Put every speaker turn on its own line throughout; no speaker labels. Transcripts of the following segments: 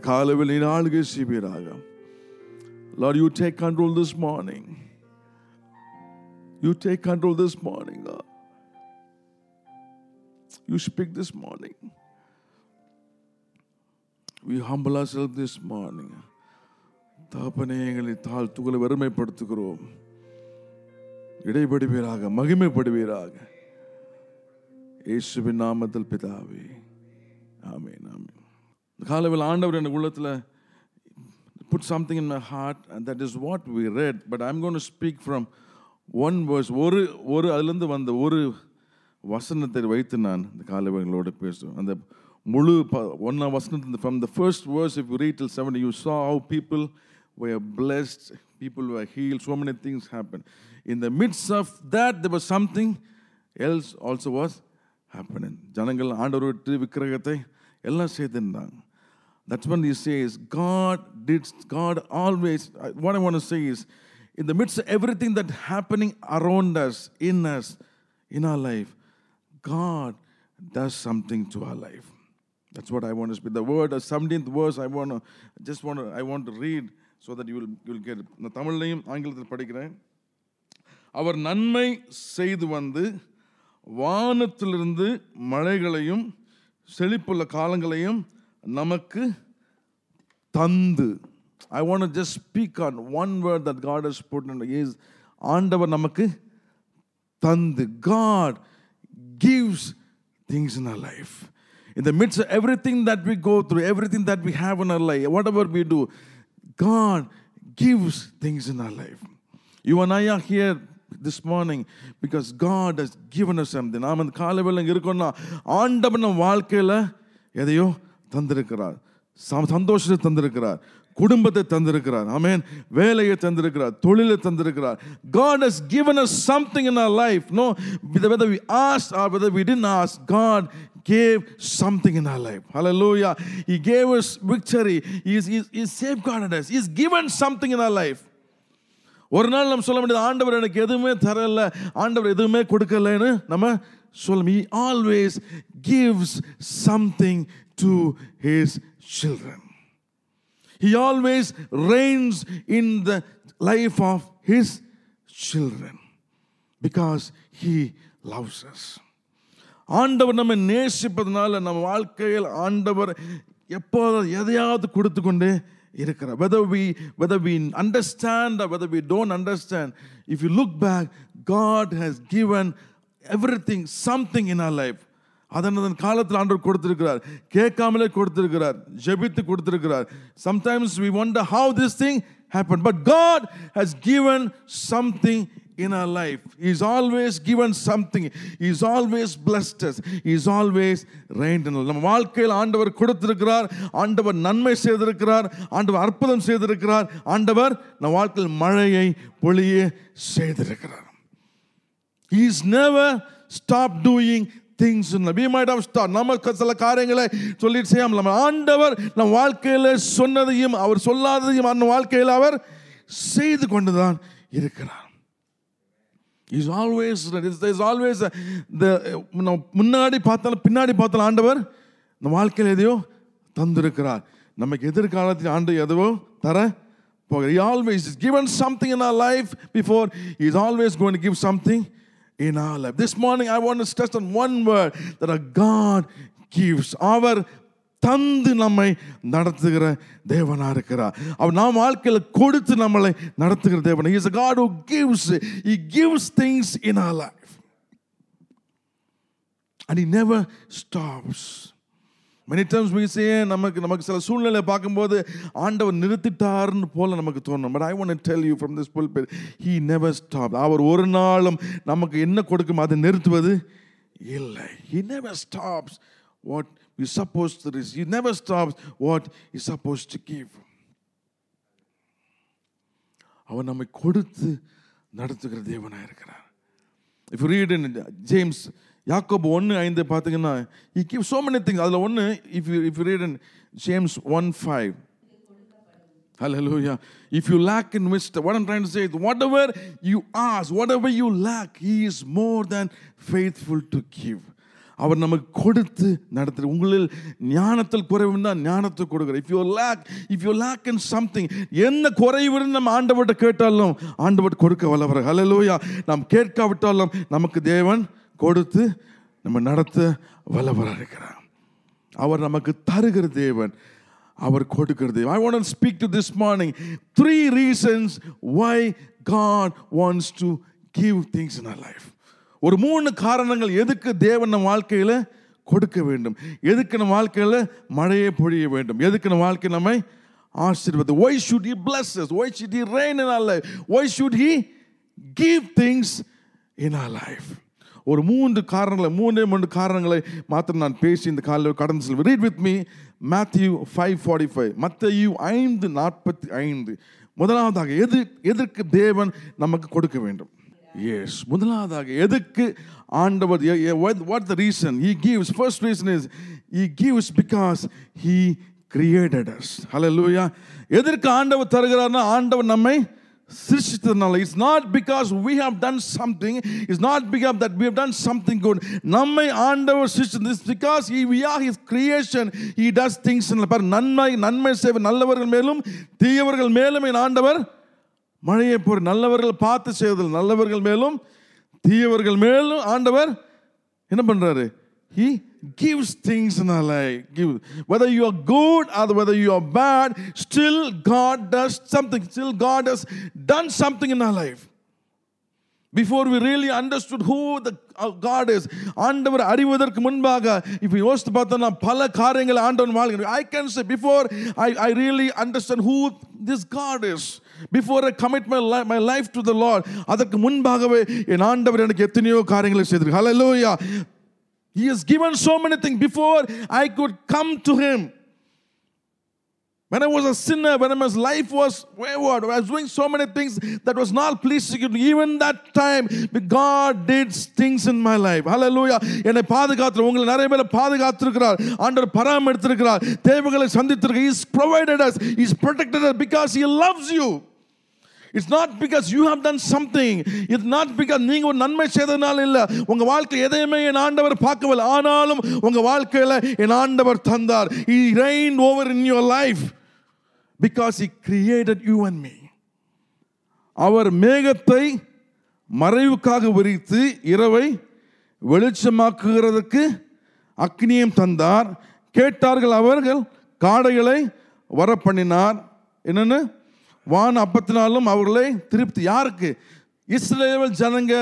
இந்த காலவில் நீர் ஆளுகை செய்வீராக Lord, you take control this morning. You take control this morning, God. You speak this morning. We humble ourselves this morning. தாப்பனே எங்களை தாழ்த்துக்களை வறுமைப்படுத்துகிறோம் இடைபடுவீராக மகிமைப்படுவீராக இயேசுவின் நாமத்தில் பிதாவே ஆமென் ஆமென் இந்த காலவில் ஆண்டவர் எனக்கு உள்ளத்தில் put something in my heart that is what we read but I'm gonna speak from one verse ஒரு ஒரு அதுலேருந்து வந்த ஒரு வசனத்தை வைத்து நான் இந்த காலவங்களோடு பேசுவேன் அந்த முழு ப ஒன்னா வசனத்து from the first verse if you read till seven you saw how people were blessed, people were healed, so many things happened. In the midst of that, there was something else also was happening. ஜனங்கள் ஆண்டவர் விட்டு விக்கிரகத்தை எல்லாம் செய்திருந்தாங்க that's when he says, God did, God always, what I want to say is, in the midst of everything that happening around us, in us, in our life, God does something to our life. That's what I want to speak. The word, the 17th verse, I want to, just want to, I want to read so that you will, you will get it. நான் தமிழ்லையும் ஆங்கிலத்தில் படிக்கிறேன் அவர் நன்மை செய்து வந்து வானத்திலிருந்து மழைகளையும் செழிப்புள்ள காலங்களையும் நமக்கு தந்து I want just speak on one word that God has put is ஆண்டவர் நமக்கு தந்து God gives things in our life. In the midst of everything that we go through, everything that we have in our life, whatever we do, God gives things in our life. You and I are here this morning because God has given us something. நாம் அந்த காலவேளை இங்கே இருக்கோம்னா ஆண்டவன் நம்ம வாழ்க்கையில் எதையோ தந்திருக்கிறார் ச- சந்தோஷத்தை தந்திருக்கிறார் குடும்பத்தை தந்திருக்கிறார் ஆமென் வேலையை தந்திருக்கிறார் தொழிலை தந்திருக்கிறார் God has given us something in our life no whether we asked or whether we didn't ask God gave something in our life hallelujah he gave us victory he's, he's, he's safeguarded us he's given something in our life ஒரு நாள் நம்ம சொல்ல வேண்டியது ஆண்டவர் எனக்கு எதுவுமே தரல ஆண்டவர் எதுவுமே கொடுக்கலன்னு நம்ம சொல்ல he always gives something to his children he always reigns in the life of his children because he loves us ஆண்டவர் நம்மை நேசிப்பதனால நம்ம வாழ்க்கையில் ஆண்டவர் எப்போதும் எதையாவது கொடுத்து கொண்டே இருக்கிறார் whether we whether we understand or whether we don't understand if you look back god has given everything something in our life அதன் அதன் காலத்தில் ஆண்டவர் கொடுத்திருக்கிறார் கேட்காமலே கொடுத்திருக்கிறார் ஜெபித்து கொடுத்திருக்கிறார் sometimes we wonder how this thing happened but god has given something in our life. He's always given something. He's always blessed us. He's always reigned in us. நம்ம வாழ்க்கையில் ஆண்டவர் கொடுத்திருக்கிறார் ஆண்டவர் நன்மை செய்திருக்கிறார் ஆண்டவர் அற்புதம் செய்திருக்கிறார் ஆண்டவர் நம் வாழ்க்கையில் மழையை பொழிய செய்திருக்கிறார் He's never stopped doing things we might of star நமக்கு சில காரியங்களை சொல்லிட்டு செய்யாமல் நம்ம ஆண்டவர் நம் வாழ்க்கையில் சொன்னதையும் அவர் சொல்லாததையும் அந்த வாழ்க்கையில் அவர் செய்து கொண்டு தான் இருக்கிறார் இஸ் ஆல்வேஸ் இஸ் ஆல்வேஸ் இந்த முன்னாடி பார்த்தாலும் பின்னாடி பார்த்தாலும் ஆண்டவர் இந்த வாழ்க்கையில் எதையோ தந்திருக்கிறார். நமக்கு எதிர்காலத்தில் ஆண்டு எதுவோ தர போகிறார். Always is given something in our life before is always gonna give something in our life. This morning I want to stress on one word that our God gives. அவர் தந்து நம்மை நடத்துகிற தேவனா இருக்கிறார் அவர் நாம் வாழ்க்கையில் கொடுத்து நம்மளை நடத்துகிற தேவன் is a God who gives he gives things in our life and he never many times we நமக்கு நமக்கு சில சூழ்நிலை பார்க்கும்போது ஆண்டவர் நிறுத்திட்டார்னு போல நமக்கு தோணும். But I won't tell you from this pull he never stop அவர் ஒரு நாளும் நமக்கு என்ன கொடுக்கும் அதை நிறுத்துவது இல்லை. He never stops what you suppose to receive you never stops what is suppose to give அவர் நம்மை கொடுத்து நடத்துகிற தேவனாக இருக்கிறார் இஃப் ரீட் இன் ஜேம்ஸ் யாக்கோபு ஒன்று ஐந்து பார்த்தீங்கன்னா he give so many things அதில் ஒன்று if you if you read in James one five Hallelujah. If you lack in wisdom, what I'm trying to say is whatever you ask, whatever you lack, He is more than faithful to give. அவர் நமக்கு கொடுத்து நடத்துற உங்களில் ஞானத்தில் குறைவு தான் ஞானத்தை கொடுக்குற if you lack if you lack in something என்ன குறைவுன்னு நம்ம ஆண்டவர்கிட்ட கேட்டாலும் ஆண்டவர் கொடுக்க வல்லவர் ஹalleluya நாம் கேட்காவிட்டாலும் நமக்கு தேவன் கொடுத்து நம்ம நடத்த வல்லவராக இருக்கிறார். அவர் நமக்கு தருகிற தேவன். அவர் கொடுக்கிற தேவன். I want speak to this morning three reasons why God wants to give things in our life ஒரு மூணு காரணங்கள் எதுக்கு தேவன் நம் வாழ்க்கையில் கொடுக்க வேண்டும்? எதுக்கு நம்ம வாழ்க்கையில் மழையை பொழிய வேண்டும்? எதுக்கு நம்ம வாழ்க்கை நம்மை ஆசீர்வாதம் why should he bless why should he rain in our life why should he give things in our life ஒரு மூன்று காரணங்களை மூன்றே மூன்று காரணங்களை மாத்திரம் நான் பேசி இந்த காலையில் கடந்து செல்வேன். Read with me Matthew five forty five Matthew ஐந்து நாற்பத்தி ஐந்து. முதலாவதாக எது எதற்கு தேவன் நமக்கு கொடுக்க வேண்டும்? எஸ் முதலாவதாக எதுக்கு ஆண்டவர் what the reason he gives first reason is he gives because he created us லூயா எதற்கு ஆண்டவர் தருகிறார்னா ஆண்டவர் நம்மை சிருஷ்டித்ததுனால it's not because we have done something it's not because that we have done something good நம்மை ஆண்டவர் சிருஷ்டி is because he we are his creation he does things for நன்மை நன்மை செய்வ நல்லவர்கள் மேலும் தீயவர்கள் மேலும் என் ஆண்டவர் மழையை போர் நல்லவர்கள் பார்த்து செய்வதில் நல்லவர்கள் மேலும் தீயவர்கள் மேலும் ஆண்டவர் என்ன பண்ணுறாரு He gives things in our life. Give. Whether you are good or whether you are bad, still God does something. Still God has done something in our life. Before we really understood who the uh, God is, ஆண்டவர் அறிவதற்கு முன்பாக இப்போ யோசித்து பார்த்தோம்னா பல காரியங்களை ஆண்டவன் வாழ்கிறேன் I can say before I I really understand who this God is before I commit my my life to the Lord அதற்கு முன்பாகவே என் ஆண்டவர் எனக்கு எத்தனையோ காரியங்களை செய்திருக்கு ஹalleluya He has given so many things before I could come to Him. When I was a sinner, when my life was wayward, I was doing so many things that was not pleasing to Him. Even that time, God did things in my life. Hallelujah. என்னை பாதுகாத்து உங்களை நிறைய பேரை பாதுகாத்திருக்கிறார் ஆண்டவர் பராமரித்திருக்கிறார் தேவைகளை சந்தித்திருக்கிறார் He's provided us. He's protected us because He loves you. it's not because you have done something it's not because நீங்க ஒரு நன்மை செய்ததுனால இல்ல. உங்க வாழ்க்கை எதையுமே என் ஆண்டவர் பார்க்கவில்லை. ஆனாலும் உங்க வாழ்க்கையில என் ஆண்டவர் தந்தார். He rain over in your life because he created you and me அவர் மேகத்தை மறைவுக்காக விரித்து இரவை வெளிச்சமாக்குகிறதுக்கு அக்னியம் தந்தார். கேட்டார்கள் அவர்கள் காடைகளை வர பண்ணினார் வான் அப்பத்தினாலும் அவர்களை திருப்தி. யாருக்கு? இஸ்ரேல் ஜனங்க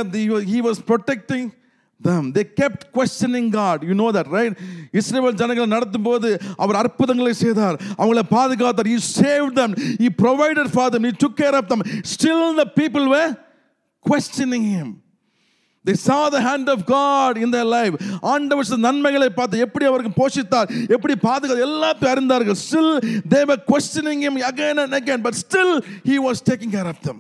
he was protecting them they kept questioning God you know that right Israel ஜனங்களை நடத்தும் போது அவர் அற்புதங்களை செய்தார். அவங்களை பாதுகாத்தார். You save them you provider for them you took care of them still the people were questioning him they saw the hand of God in their life. ஆண்டவர் சில நன்மைகளை பார்த்து எப்படி அவருக்கு போஷித்தார் எப்படி பாதுகாத்து எல்லாத்தையும் அறிந்தார்கள் still they were questioning him again and again but still he was taking care of them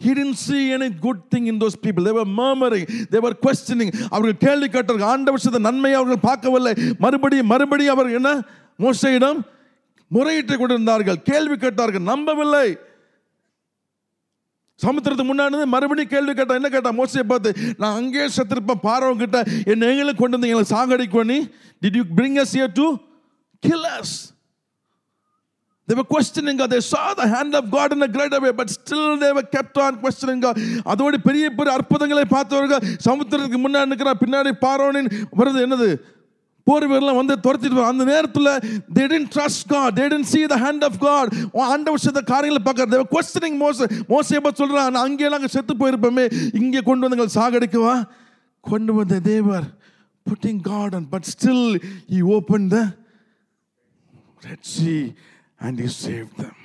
He didn't see any good thing in those people. They were murmuring. They were questioning. அவர்கள் கேள்வி கேட்டார்கள் ஆண்டவர் செய்த நன்மையை அவர்கள் பார்க்கவில்லை மறுபடியும் மறுபடியும் அவர் என்ன மோசையிடம் முறையிட்டு கொண்டிருந்தார்கள் கேள்வி கேட்டார்கள் நம்பவில்லை சமுத்திரத்துக்கு முன்னாடி மறுபடியும் கேள்வி கேட்டான் என்ன கேட்டான் மோசையை பார்த்து நான் அங்கேயே செத்திருப்பேன் பாரவன் கிட்ட. என்ன எங்களுக்கு கொண்டு வந்து எங்களை சாகடிக்கு பண்ணி did you bring us here to kill us? They were questioning God. They saw the hand of God in a greater way, but still they were kept on questioning God. அதோடு பெரிய பெரிய அற்புதங்களை பார்த்தவர்கள் சமுத்திரத்துக்கு முன்னாடி நிற்கிற பின்னாடி பாரோனின் வருது என்னது? போர் வீரர்லாம் வந்து துரத்திட்டு வர- அந்த நேரத்தில் they didn't trust God they didn't see the hand of God ஆண்டவர் செய்த காரியங்களை பார்க்கறது they were questioning மோச மோசையை பார்த்து சொல்றான் நான் அங்கேயெல்லாம் அங்கே செத்து போயிருப்போமே இங்கே கொண்டு வந்து எங்களை சாகடிக்கவா கொண்டு வந்த தேவர் putting God on but still he opened the Red Sea and he saved them.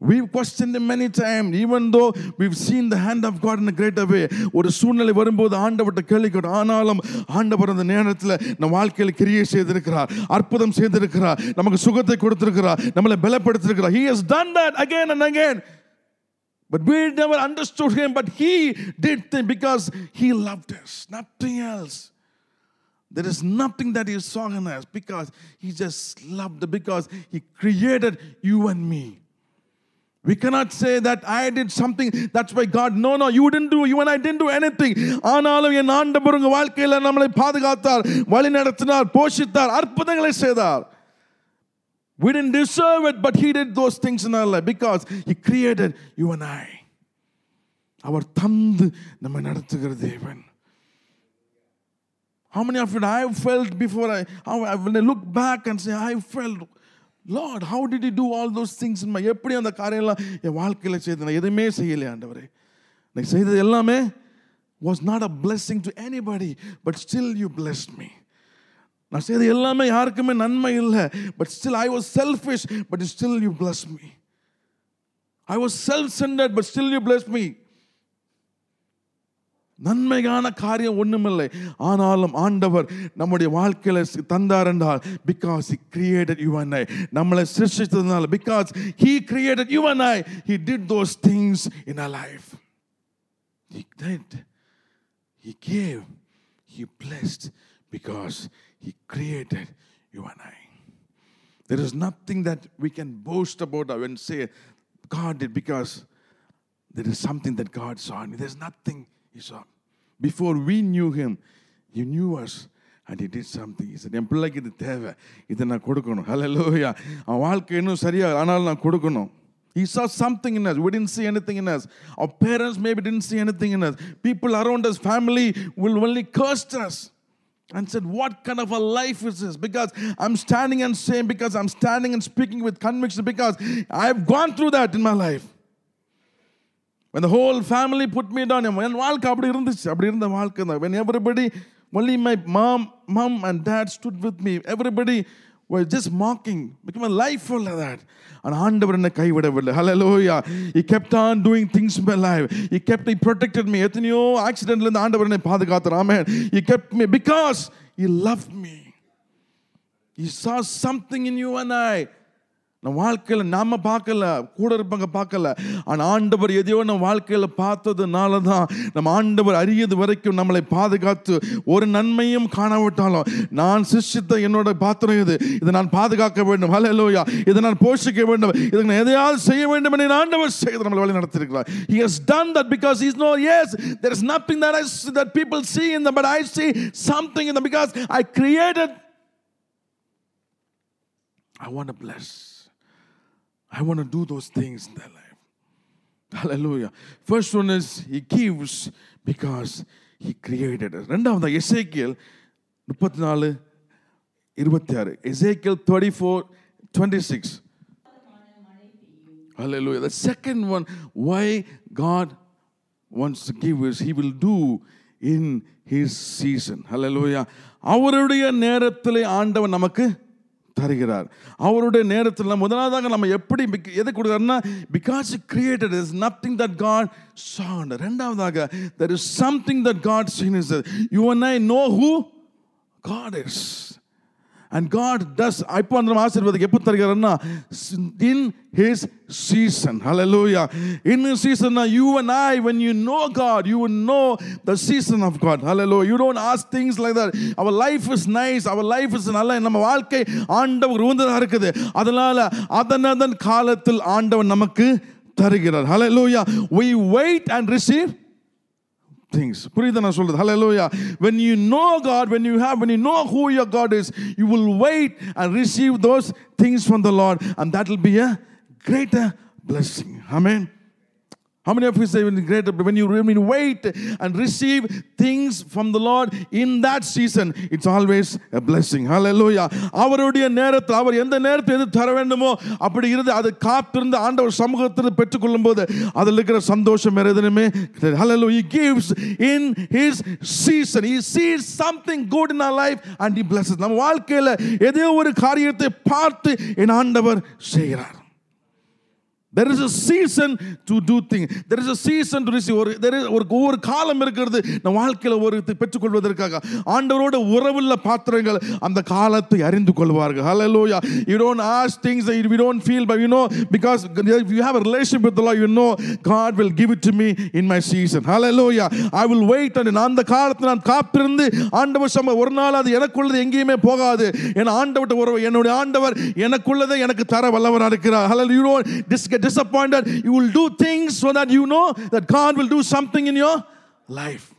We've questioned him many times, even though we've seen the hand of God in a greater way. ஒரு சூழ்நிலை வரும்போது ஆண்டவர்கிட்ட கேள்வி கேட்டோம் ஆனாலும் ஆண்டவர் அந்த நேரத்தில் நம்ம வாழ்க்கையில் கிரியை செய்திருக்கிறார் அற்புதம் செய்திருக்கிறார் நமக்கு சுகத்தை கொடுத்திருக்கிறார் நம்மளை பலப்படுத்திருக்கிறார் He has done that again and again. But we never understood him, but he did things because he loved us, nothing else. There is nothing that he saw in us because he just loved us, because he created you and me. We cannot say that I did something, that's why God, no, no, you didn't do, you and I didn't do anything. ஆனாலும் என் ஆண்டவர் உங்க வாழ்க்கையில நம்மளை பாதுகாத்தார் வழி நடத்தினார் போஷித்தார் அற்புதங்களை செய்தார் We didn't deserve it, but He did those things in our life because He created you and I. அவர் தந்து நம்மை நடத்துகிற தேவன் How many of you I have felt before I, how I when I look back and say, I felt, Lord, how did you do all those things in my எப்படி அந்த காரியம்லாம் என் வாழ்க்கையில் செய்து நான் எதுவுமே செய்யலையே ஆண்டவரே நான் செய்தது எல்லாமே was not a blessing to anybody, but still you blessed me. நான் செய்த எல்லாமே யாருக்குமே நன்மை இல்லை but still I was selfish but still you bless me I was self centred but still you bless me நன்மையான காரியம் ஒண்ணுமில்லை ஆனாலும் ஆண்டவர் நம்முடைய வாழ்க்கையில தந்தார் என்றால் because he created you and I நம்மளை சிருஷ்டித்ததுனால because he created you and I he did those things in our life he did he gave he blessed because he created you and I there is nothing that we can boast about and say God did because there is something that God saw in me. There's nothing He saw. Before we knew Him, He knew us and He did something. He said, என் பிள்ளைக்கு இது தேவை இதை நான் கொடுக்கணும் ஹalleluya அவன் வாழ்க்கை இன்னும் சரியா ஆனாலும் நான் கொடுக்கணும் He saw something in us. We didn't see anything in us. Our parents maybe didn't see anything in us. People around us, family, will only cursed us and said, What kind of a life is this? Because I'm standing and saying, because I'm standing and speaking with conviction, because I've gone through that in my life. When the whole family put me down, என் வாழ்க்கை அப்படி இருந்துச்சு அப்படி இருந்த வாழ்க்கை தான் when everybody only my mom mom and dad stood with me everybody were just mocking became a life full of that and ஆண்டவர் என்னை கைவிடவில்லை hallelujah he kept on doing things in my life he kept he protected me எத்தனையோ ஆக்சிடென்ட்ல இருந்து ஆண்டவர் என்னை பாதுகாத்தார் amen he kept me because he loved me he saw something in you and I நான் வாழ்க்கையில் நாம் பார்க்கல கூட இருப்பவங்க பார்க்கல. ஆனால் ஆண்டவர் எதையோ நம்ம வாழ்க்கையில் பார்த்ததுனால தான் நம்ம ஆண்டவர் அறியது வரைக்கும் நம்மளை பாதுகாத்து ஒரு நன்மையும் காணாவிட்டாலும் நான் சிஷ்டித்த என்னோட பாத்திரம் இது. இதை நான் பாதுகாக்க வேண்டும். ஹலோயா இதை நான் போஷிக்க வேண்டும். இதை நான் எதையாவது செய்ய வேண்டும் என்று ஆண்டவர் செய்து நம்மளை வழி நடத்திருக்கிறார் he has done that because is no yes there is nothing that eyes that people see இந்த பட் ஐ சீ சம்திங் இந்த because I created I want a bless I want to do those things in their life. Hallelujah. First one is he gives because he created us. ரெண்டாவது எசேக்கியல் முப்பத்தி நாலு இருபத்தி ஆறு Ezekiel thirty four twenty six Hallelujah. The second one, why God wants to give us, He will do in His season. Hallelujah. அவருடைய நேரத்திலே ஆண்டவன் நமக்கு தருகிறார். அவருடைய நேரத்தில் முதலாவதாக நம்ம எப்படி எதை கொடுக்குறாருன்னா because created is nothing that God sent ரெண்டாவதாக there is something that God seen is you and I know who God is and God And God does, అయిపోందరం ఆశీర్వాదం ఎప్పుడు తరిగారన్నా in his season hallelujah in season you and I when you know God you know the season of God hello you don't ask things like that our life is nice our life is நல்ல. நம்ம வாழ்க்கை ஆண்டவர் உந்ததாக இருக்குது. அதனால் அதன் அதன் காலத்தில் ஆண்டவன் நமக்கு தருகிறார். Hello we wait and receive things புரியுது நான் சொல்றது hallelujah when you know god when you have when you know who your god is you will wait and receive those things from the lord and that will be a greater blessing amen how many of you say when greater when you when you wait and receive things from the Lord in that season, it's always a blessing. Hallelujah. அவருடைய நேரத்தில் அவர் எந்த நேரத்தில் எது தர வேண்டுமோ அப்படி இருந்து அது காத்திருந்து ஆண்டவர் சமூகத்தில் பெற்றுக்கொள்ளும் போது அதில் இருக்கிற சந்தோஷம் வேற எதுவுமே Hallelujah. He gives in his season. He sees something good in our life and he blesses. நம்ம வாழ்க்கையில் ஏதோ ஒரு காரியத்தை பார்த்து என் ஆண்டவர் செய்கிறார் there is a season to do thing there is a season to receive ஒரு தெர் ஒரு ஒவ்வொரு காலம் இருக்கிறது. நம் வாழ்க்கையில் ஒரு பெற்றுக்கொள்வதற்காக. ஆண்டவரோட உறவுள்ள பாத்திரங்கள் அந்த காலத்தை அறிந்து கொள்வார்கள். Hallelujah you don't ask things you don't feel by you know because you have relation with Lord you know God will give it to me in my season hallelujah I will wait and நான் அந்த காலத்தில் நான் காத்திருந்து ஆண்டவர் சம்ம ஒரு நாள் அது எனக்குள்ளது எங்கேயுமே போகாது. என் ஆண்டவர்கிட்ட உறவு என்னுடைய ஆண்டவர் எனக்குள்ளதை எனக்கு தர வல்லவராக இருக்கிறார் hallelujah you don't டிஸ்கெட் get get disappointed, you will do things so that you know that God will do something in your life.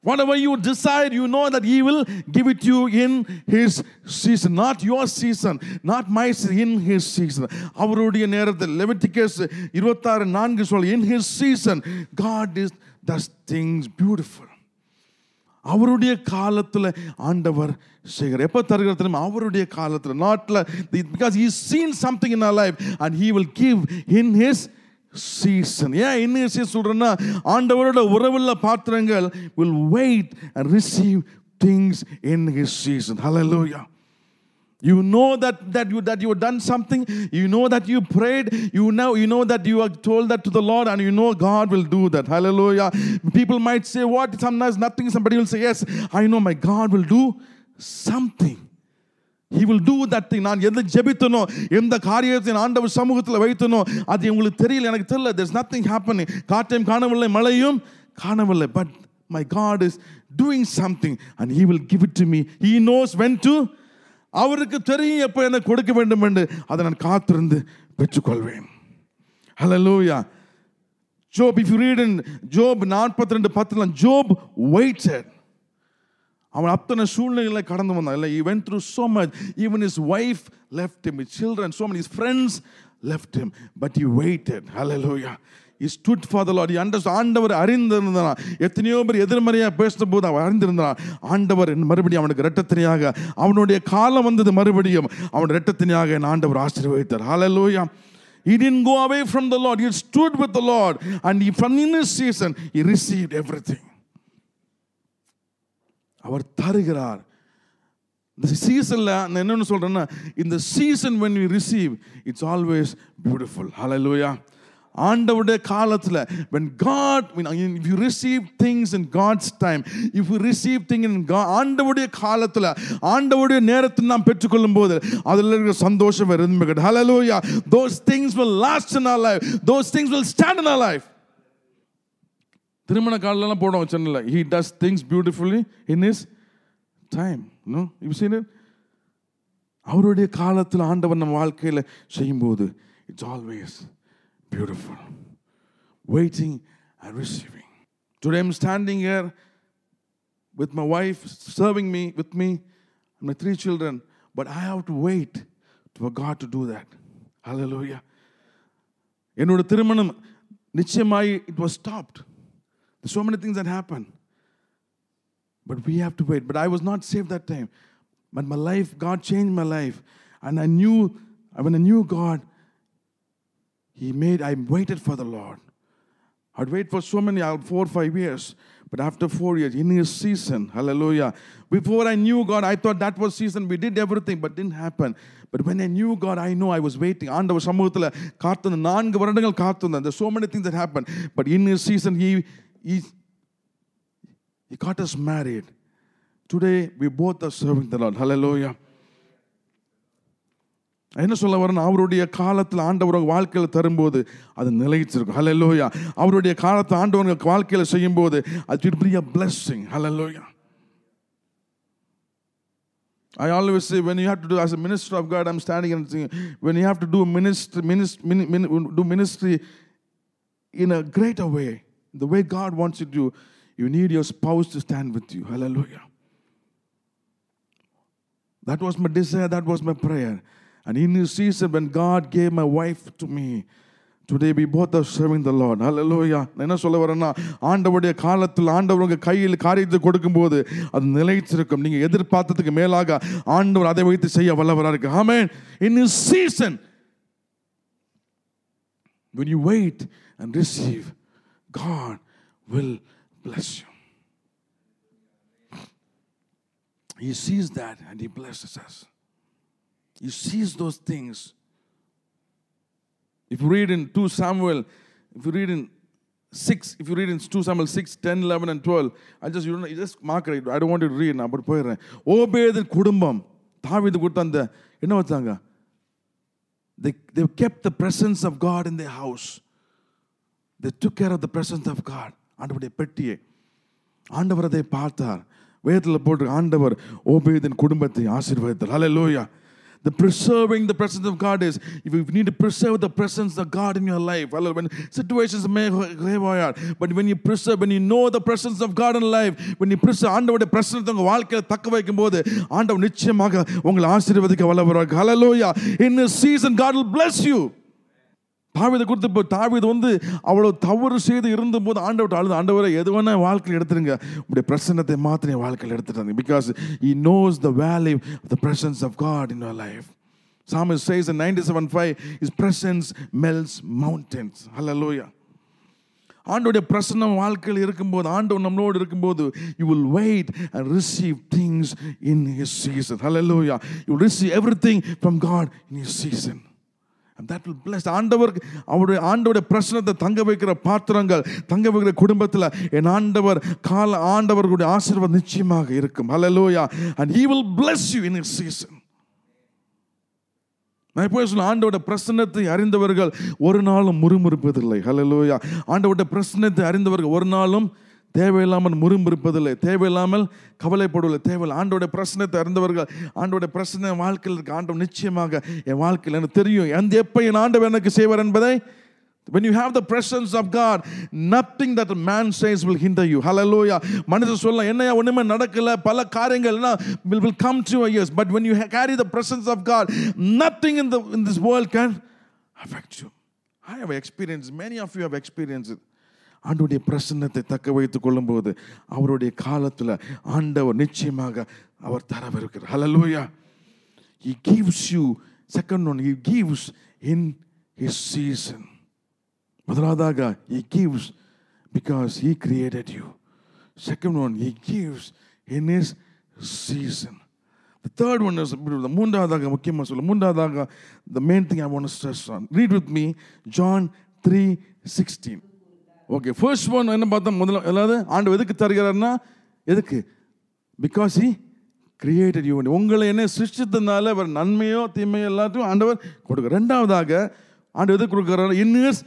Whatever you decide, you know that He will give it to you in His season, not your season, not my season, in His season. அவருடைய நேரத்தில் Leviticus இருபத்தாறு நான்கு சொல் in His season, God is does things beautiful. அவருடைய காலத்தில் ஆண்டவர் செய்கிறார் எப்போ தருகிற தெரியுமா அவருடைய காலத்தில் நாட்டில் because he seen something in our life and he will give in his season ஏன் இன்னும் சீசன் சொல்றேன்னா ஆண்டவரோட உறவுள்ள பாத்திரங்கள் will wait and receive things in his season hallelujah you know that, that you that you have done something. You know that you prayed. You know you know that you have told that to the Lord, and you know God will do that. Hallelujah. People might say, "What? Sometimes nothing." Somebody will say, "Yes, I know my God will do something." He will do that thing. நான் எந்த ஜெபித்தனோ எந்த காரியத்தை ஆண்டவர் சமூகத்தில் வைத்தனோ அது உங்களுக்கு தெரியல எனக்கு தெரியல there's nothing happening காற்றையும் காணவில்லை மழையும் காணவில்லை but my God is doing something and he will give it to me he knows when to அவருக்கு தெரியும் எப்போ எனக்கு கொடுக்க வேண்டும் என்று. அதை நான் காத்திருந்து பெற்றுக்கொள்வேன். Hallelujah Job if read in Job நாற்பத்தி ரெண்டு பத்துல ஜோப் வெயிட்டட் அவன் அத்தனை சூழ்நிலைகளை கடந்து வந்தான். இல்லை இவன் through so much even his wife left him his children so many his friends left him but you waited hallelujah he for the lord under ஆண்டவர் அறிந்திருந்தான். எத்தனையோ பேர் எதிர்மறையாக பேசின போது அவன் அறிந்திருந்தான். ஆண்டவர் மறுபடியும் அவனுக்கு இரட்டத்தினையாக அவனுடைய காலம் வந்தது மறுபடியும் அவன் இரட்டத்தினையாக என் ஆண்டவர் ஆசீர்வதித்தார். Hallelujah. He didn't go away from the Lord. He stood with the Lord. And he, from in his season, he received everything. அவர் தருகிறார். இந்த சீசனில் நான் என்னென்னு சொல்கிறேன்னா இந்த season when you receive it's always beautiful hallelujah ஆண்டவருடைய காலத்தில் when God when if you receive things in God's time if you receive things in God ஆண்டவருடைய காலத்தில் ஆண்டவருடைய நேரத்தில் நாம் பெற்றுக்கொள்ளும் போது அதில் இருக்கிற சந்தோஷம் வேறு எதுவுமே கிடையாது hallelujah those things will last in our life those things will stand in our life திருமண காலெல்லாம் போடுவோம் சென்னையில் he does things beautifully in is time no you seen it அவருடைய காலத்தில் ஆண்டவர் நம்ம வாழ்க்கையில் செய்யும்போது it's always beautiful waiting and receiving today I'm standing here with my wife serving me with me my three children but I have to wait to God to do that ஹalleluya என்னோட திருமணம் நிச்சயமாய் it was stopped There's so many things that happen. But we have to wait. But I was not saved that time. But my life, God changed my life. And I knew, when I knew God, He made, I waited for the Lord. I'd wait for so many, four or five years. But after four years, in His season, hallelujah. Before I knew God, I thought that was season. We did everything, but didn't happen. But when I knew God, I know I was waiting. ஆண்டவர் சமூகத்தில் காத்திருந்த நான்கு வருடங்கள் காத்திருந்தேன் There's so many things that happened. But in His season, He he, he got us married. Today, we both are serving the Lord. Hallelujah. என்ன சொல்ல வரேன்னா அவருடைய காலத்தில் ஆண்டவர் வாழ்க்கையில் தரும்போது அது நிலைச்சிருக்கும் ஹலலோயா அவருடைய காலத்தில் ஆண்டவர்கள் வாழ்க்கையில் செய்யும்போது அது இட் பி அ பிளஸ்ஸிங் ஹலலோயா I always say when you have to do as a minister of God, I'm standing and saying, when you have to do ministry, ministry, min, min, do ministry in a greater way, the way God wants you to do, you need your spouse to stand with you. Hallelujah. That was my desire, that was my prayer. And in this season, when God gave my wife to me, today we both are serving the Lord. Hallelujah. நான் என்ன சொல்ல வரேன்னா ஆண்டவருடைய காலத்தில் ஆண்டவர் உங்க கையில் காரியத்தை கொடுக்கும்போது அது நிலைத்திருக்கும் நீங்க எதிர்பார்த்ததுக்கு மேலாக ஆண்டவர் அதை வைத்து செய்ய வல்லவராக இருக்கு ஆமென் in his season when you wait and receive God will bless you. He sees that and He blesses us. He sees those things. If you read in 2 Samuel, if you read in 6, if you read in 2 Samuel 6, 10, 11, and 12, I just, you, know, you just mark it. I don't want you to read now, but போயிடுறேன் ஓபேதின் குடும்பம் தாவீது கொடுத்த அந்த என்ன வச்சாங்க they, they kept the presence of God in their house. They took care of the presence of God. ஆண்டவருடைய பெட்டியை ஆண்டவர் அதை பார்த்தார் வேதத்தில் போட்டு ஆண்டவர் ஓபேதின் குடும்பத்தை ஆசீர்வதித்தார் ஹalleluya The preserving the presence of God is if you need to preserve the presence of God in your life. Hallelujah. When situations may haywire, but when you preserve, when you know the presence of God in life, when you preserve ஆண்டவருடைய பிரசனத்தை உங்க வாழ்க்கையில தக்க வைக்கும் போது ஆண்டவர் நிச்சயமாக உங்களை ஆசீர்வதிக்க வல்லவராக ஹalleluya in this season God will bless you தாவீதை குறித்து இப்போ தாவீது வந்து அவ்வளோ தவறு செய்து இருந்தபோது ஆண்டவர்கிட்ட அழுது ஆண்டவரை எது வேணா வாழ்க்கையில் எடுத்துருங்க உங்களுடைய பிரசன்னத்தை மாத்திரம் என் வாழ்க்கையில் எடுத்துட்டாங்க because he knows the value of the presence of God in your life Psalmist says in 97.5 his presence melts mountains hallelujah ஆண்டோடைய பிரசன்னம் வாழ்க்கையில் இருக்கும்போது ஆண்டவர் நம்மளோடு இருக்கும்போது you will wait and receive things in his season hallelujah you will receive everything from God in his season that will bless bless ஆண்டவர் அவருடைய ஆண்டவருடைய பிரச்சனத்தை தங்க வைக்கிற பாத்திரங்கள் தங்க வைக்கிற குடும்பத்தில் என் ஆண்டவர் கால ஆண்டவர்களுடைய ஆசீர்வாதம் நிச்சயமாக இருக்கும். Hallelujah and he will bless you in season நான் இப்போ சொல்ல ஆண்டோட பிரசன்னத்தை அறிந்தவர்கள் ஒரு நாளும் முறுமுறுப்பதில்லை. ஹலலோயா ஆண்டோட பிரசன்னத்தை அறிந்தவர்கள் ஒரு நாளும் தேவையில்லாமல் முறும்பிருப்பதில்லை தேவையில்லாமல் கவலைப்படுவதில்லை தேவையில்லை ஆண்டோட பிரச்சனத்தை அறிந்தவர்கள் ஆண்டோட பிரச்சனை வாழ்க்கையில் இருக்க ஆண்டவர் நிச்சயமாக என் வாழ்க்கையில் எனக்கு தெரியும் எந்த எப்போ என் ஆண்டவர் எனக்கு செய்வார் என்பதை When you have the presence of God, nothing that a man says will hinder you. Hallelujah. மனுஷன் சொல்லலாம் என்னையா ஒண்ணுமே நடக்கல பல காரியங்கள் will, will come to your ears. But when you carry the presence of God, nothing in, the, in this world can affect you. I have experienced, many of you have experienced it. ஆண்டவருடைய பிரசன்னத்தை தக்க வைத்துக் கொள்ளும்போது அவருடைய காலத்தில் ஆண்டவர் நிச்சயமாக அவர் தரவிருக்கிறார் ஹalleluya he gives you second one he gives in his season முதலாவதாக he gives because he created you second one he gives in his season the third one is the மூன்றாவதாக முக்கியமாக சொல்ல மூன்றாவதாக the main thing I want to stress on read with me John 3:16 Okay first one என்ன பார்த்தா முதல்ல அதாவது ஆண்டு எதுக்கு தருகிறார்னா எதுக்கு? பிகாஸ் ஹி கிரியேட்டட் யூ உங்களை என்ன சிருஷ்டித்தனால அவர் நன்மையோ தீமையோ எல்லாத்தையும் ஆண்டவர் கொடுக்க ரெண்டாவதாக ஆண்டு எது கொடுக்குறாரு இன்னும்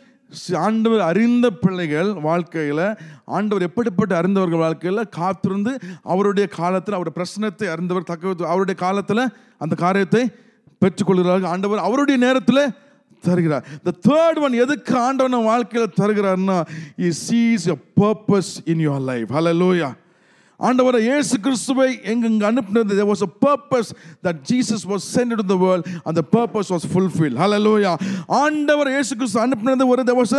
ஆண்டவர் அறிந்த பிள்ளைகள் வாழ்க்கையில் ஆண்டவர் எப்படிப்பட்ட அறிந்தவர்கள் வாழ்க்கையில் காத்திருந்து அவருடைய காலத்தில் அவருடைய பிரச்சனத்தை அறிந்தவர் தக்க அவருடைய காலத்தில் அந்த காரியத்தை பெற்றுக்கொள்கிறார்கள். ஆண்டவர் அவருடைய நேரத்தில் தருகிறார். இந்த தேர்ட் ஒன் எதுக்கு ஆண்டவன் வாழ்க்கையில் தருகிறாருன்னா he sees a purpose in your life hallelujah ஆண்டவரை இயேசு கிறிஸ்துவை எங்கெங்க அனுப்பினது there was a purpose that Jesus was sent to the world அந்த purpose was fulfil hallelujah ஆண்டவர் இயேசு கிறிஸ்து அனுப்பினது ஒரு தேர் வாஸ்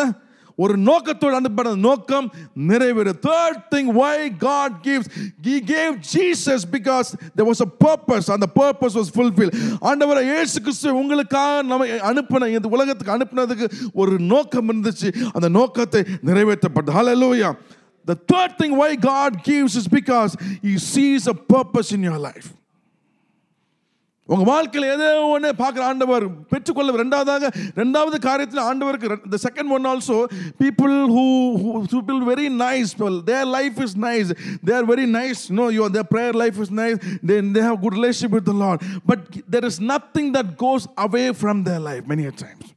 ஒரு நோக்கத்தோடு அனுப்பப்பட்ட நோக்கம் நிறைவேறு third thing why God gives he gave Jesus because there was a purpose and the purpose was fulfilled ஆண்டவரை இயேசு கிறிஸ்து உங்களுக்காக நம்ம அனுப்பின இந்த உலகத்துக்கு அனுப்பினதுக்கு ஒரு நோக்கம் இருந்துச்சு அந்த நோக்கத்தை நிறைவேற்றப்பட்டது hallelujah the third thing why God gives is because he sees a purpose in your life உங்கள் வாழ்க்கையில் ஏதோ ஒன்று பார்க்குற ஆண்டவர் பெற்றுக்கொள்ள ரெண்டாவதாக ரெண்டாவது காரியத்தில் ஆண்டவருக்கு the second one also people who who people very nice their life is nice their very nice no you their prayer life is nice they they have good relationship with lord but there is nothing that goes away from their life many times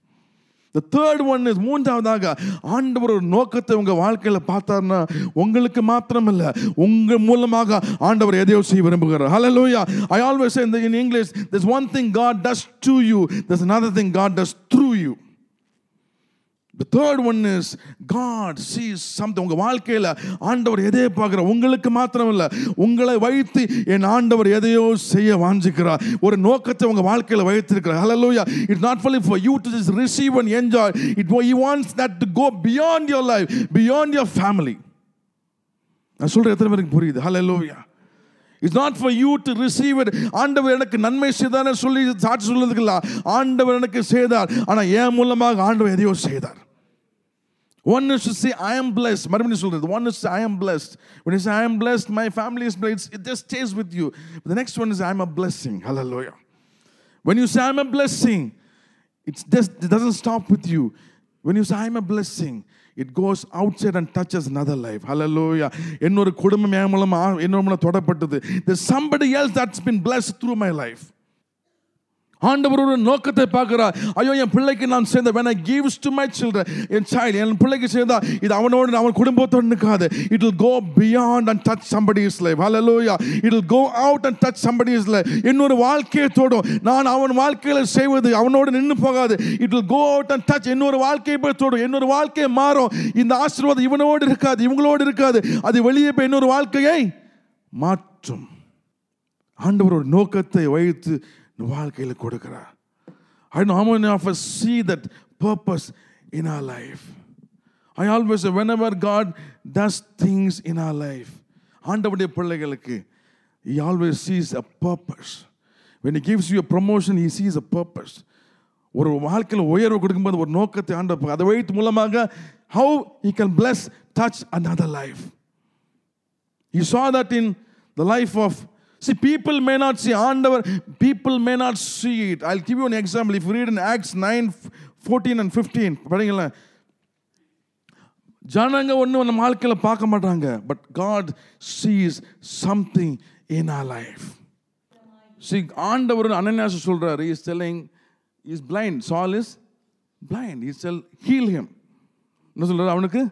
their life many a times the third one is மூன்றாவதாக ஆண்டவர் ஒரு நோக்கத்தை உங்க வாழ்க்கையில பார்த்தாருன்னா உங்களுக்கு மாத்திரமல்ல உங்க மூலமாக ஆண்டவர் எதையோ செய்ய விரும்புகிறார் hallelujah i always say in, the, in english there's one thing god does to you there's another thing god does through you third one is God sees something உங்கள் வாழ்க்கையில் ஆண்டவர் எதையே பார்க்குற உங்களுக்கு மாத்திரமில்ல உங்களை வைத்து என் ஆண்டவர் எதையோ செய்ய வாஞ்சிக்கிறார். ஒரு நோக்கத்தை உங்கள் வாழ்க்கையில் வைத்திருக்கிறார். Hello hallelujah it's not fully for you to just receive and enjoy it you wants that to go beyond your life beyond your family நான் சொல்கிற எத்தனை பேருக்கு புரியுது? Hello hallelujah it's not for you to receive it ஆண்டவர் எனக்கு நன்மை செய்தார்னு சொல்லி சாட்சி சொல்லுறதுக்கு இல்லை. ஆண்டவர் எனக்கு செய்தார். ஆனால் என் மூலமாக ஆண்டவர் எதையோ செய்தார். One is to say, I am blessed. மறுபடியும் சொல்றது One is to say, I am blessed. When you say, I am blessed, my family is blessed, it just stays with you. But the next one is, I am a blessing. Hallelujah. When you say, I am a blessing, it's just, it doesn't stop with you. When you say, I am a blessing, it goes outside and touches another life. Hallelujah. என்னொரு குடும்பம் என் மூலமா என்னோட மூலம் தொடப்பட்டது. There's somebody else that's been blessed through my life. ஆண்டவர் ஒரு நோக்கத்தை பார்க்கிறார். ஐயோ என் பிள்ளைக்கு நான் சேர்ந்த வேணா கிவ்ஸ் டு மை சில்ட்ரன் என் சைல்டு என் பிள்ளைக்கு சேர்ந்தா இது அவனோடு அவன் குடும்பத்தோடு நிற்காது. It will go beyond and touch somebody his life hallelujah it will go out and touch somebody his life இன்னொரு வாழ்க்கையை தோடும். நான் அவன் வாழ்க்கையில் செய்வது அவனோடு நின்று போகாது. It will go out and touch இன்னொரு வாழ்க்கையை போய் தோடும். இன்னொரு வாழ்க்கையை மாறும். இந்த ஆசீர்வாதம் இவனோடு இருக்காது இவங்களோடு இருக்காது. அது வெளியே போய் இன்னொரு வாழ்க்கையை மாற்றும். ஆண்டவர் ஒரு நோக்கத்தை வைத்து வாழ்க்கையில் கொடுக்கிறார் I know how many of us see that purpose in our life. I always say, whenever God does things in our life, ஆண்டவருடைய பிள்ளைகளுக்கு He always sees a purpose. When He gives you a promotion, He sees a purpose. ஒரு வாழ்க்கையில் உயர்வு கொடுக்கும்போது ஒரு நோக்கத்தை ஆண்டவர் அதை வைத்து மூலமாக how He can bless, touch another life. He saw that in the life of See, people may not see Andavar, people may not see it. I'll give you an example. If you read in Acts 9, 14 and 15, பாருங்களேன் ஜனங்க ஒன்று நம்ம வாழ்க்கையில் பார்க்க மாட்டாங்க but God sees something in our life C ஆண்டவர் அனன்யாச சொல்றாரு is telling is blind Saul is blind is sell heel him என்ன சொல்றாரு அவனுக்கு